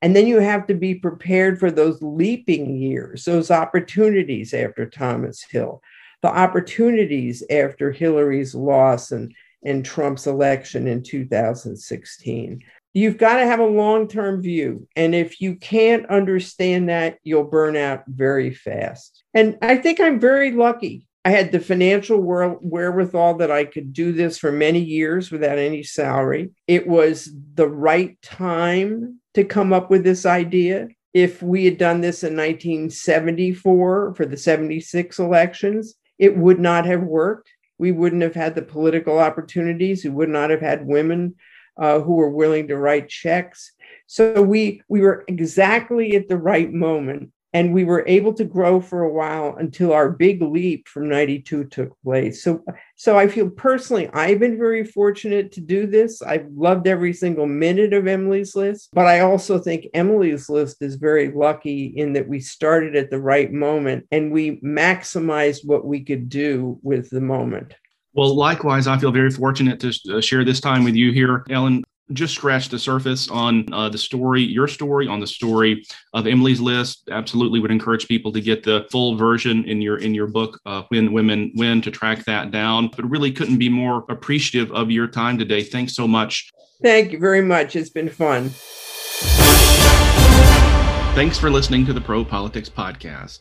And then you have to be prepared for those leaping years, those opportunities after Thomas Hill the opportunities after Hillary's loss and, and Trump's election in 2016. You've got to have a long term view. And if you can't understand that, you'll burn out very fast. And I think I'm very lucky. I had the financial wherewithal that I could do this for many years without any salary. It was the right time to come up with this idea. If we had done this in 1974 for the 76 elections, it would not have worked. We wouldn't have had the political opportunities. We would not have had women uh, who were willing to write checks. So we we were exactly at the right moment And we were able to grow for a while until our big leap from 92 took place. So, so I feel personally, I've been very fortunate to do this. I've loved every single minute of Emily's List, but I also think Emily's List is very lucky in that we started at the right moment and we maximized what we could do with the moment. Well, likewise, I feel very fortunate to uh, share this time with you here, Ellen just scratched the surface on uh, the story, your story, on the story of Emily's List. Absolutely, would encourage people to get the full version in your in your book, uh, "When Women Win," to track that down. But really, couldn't be more appreciative of your time today. Thanks so much. Thank you very much. It's been fun. Thanks for listening to the Pro Politics Podcast.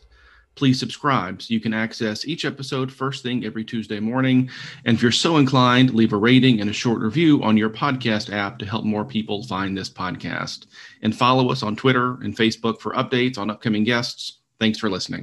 Please subscribe so you can access each episode first thing every Tuesday morning. And if you're so inclined, leave a rating and a short review on your podcast app to help more people find this podcast. And follow us on Twitter and Facebook for updates on upcoming guests. Thanks for listening.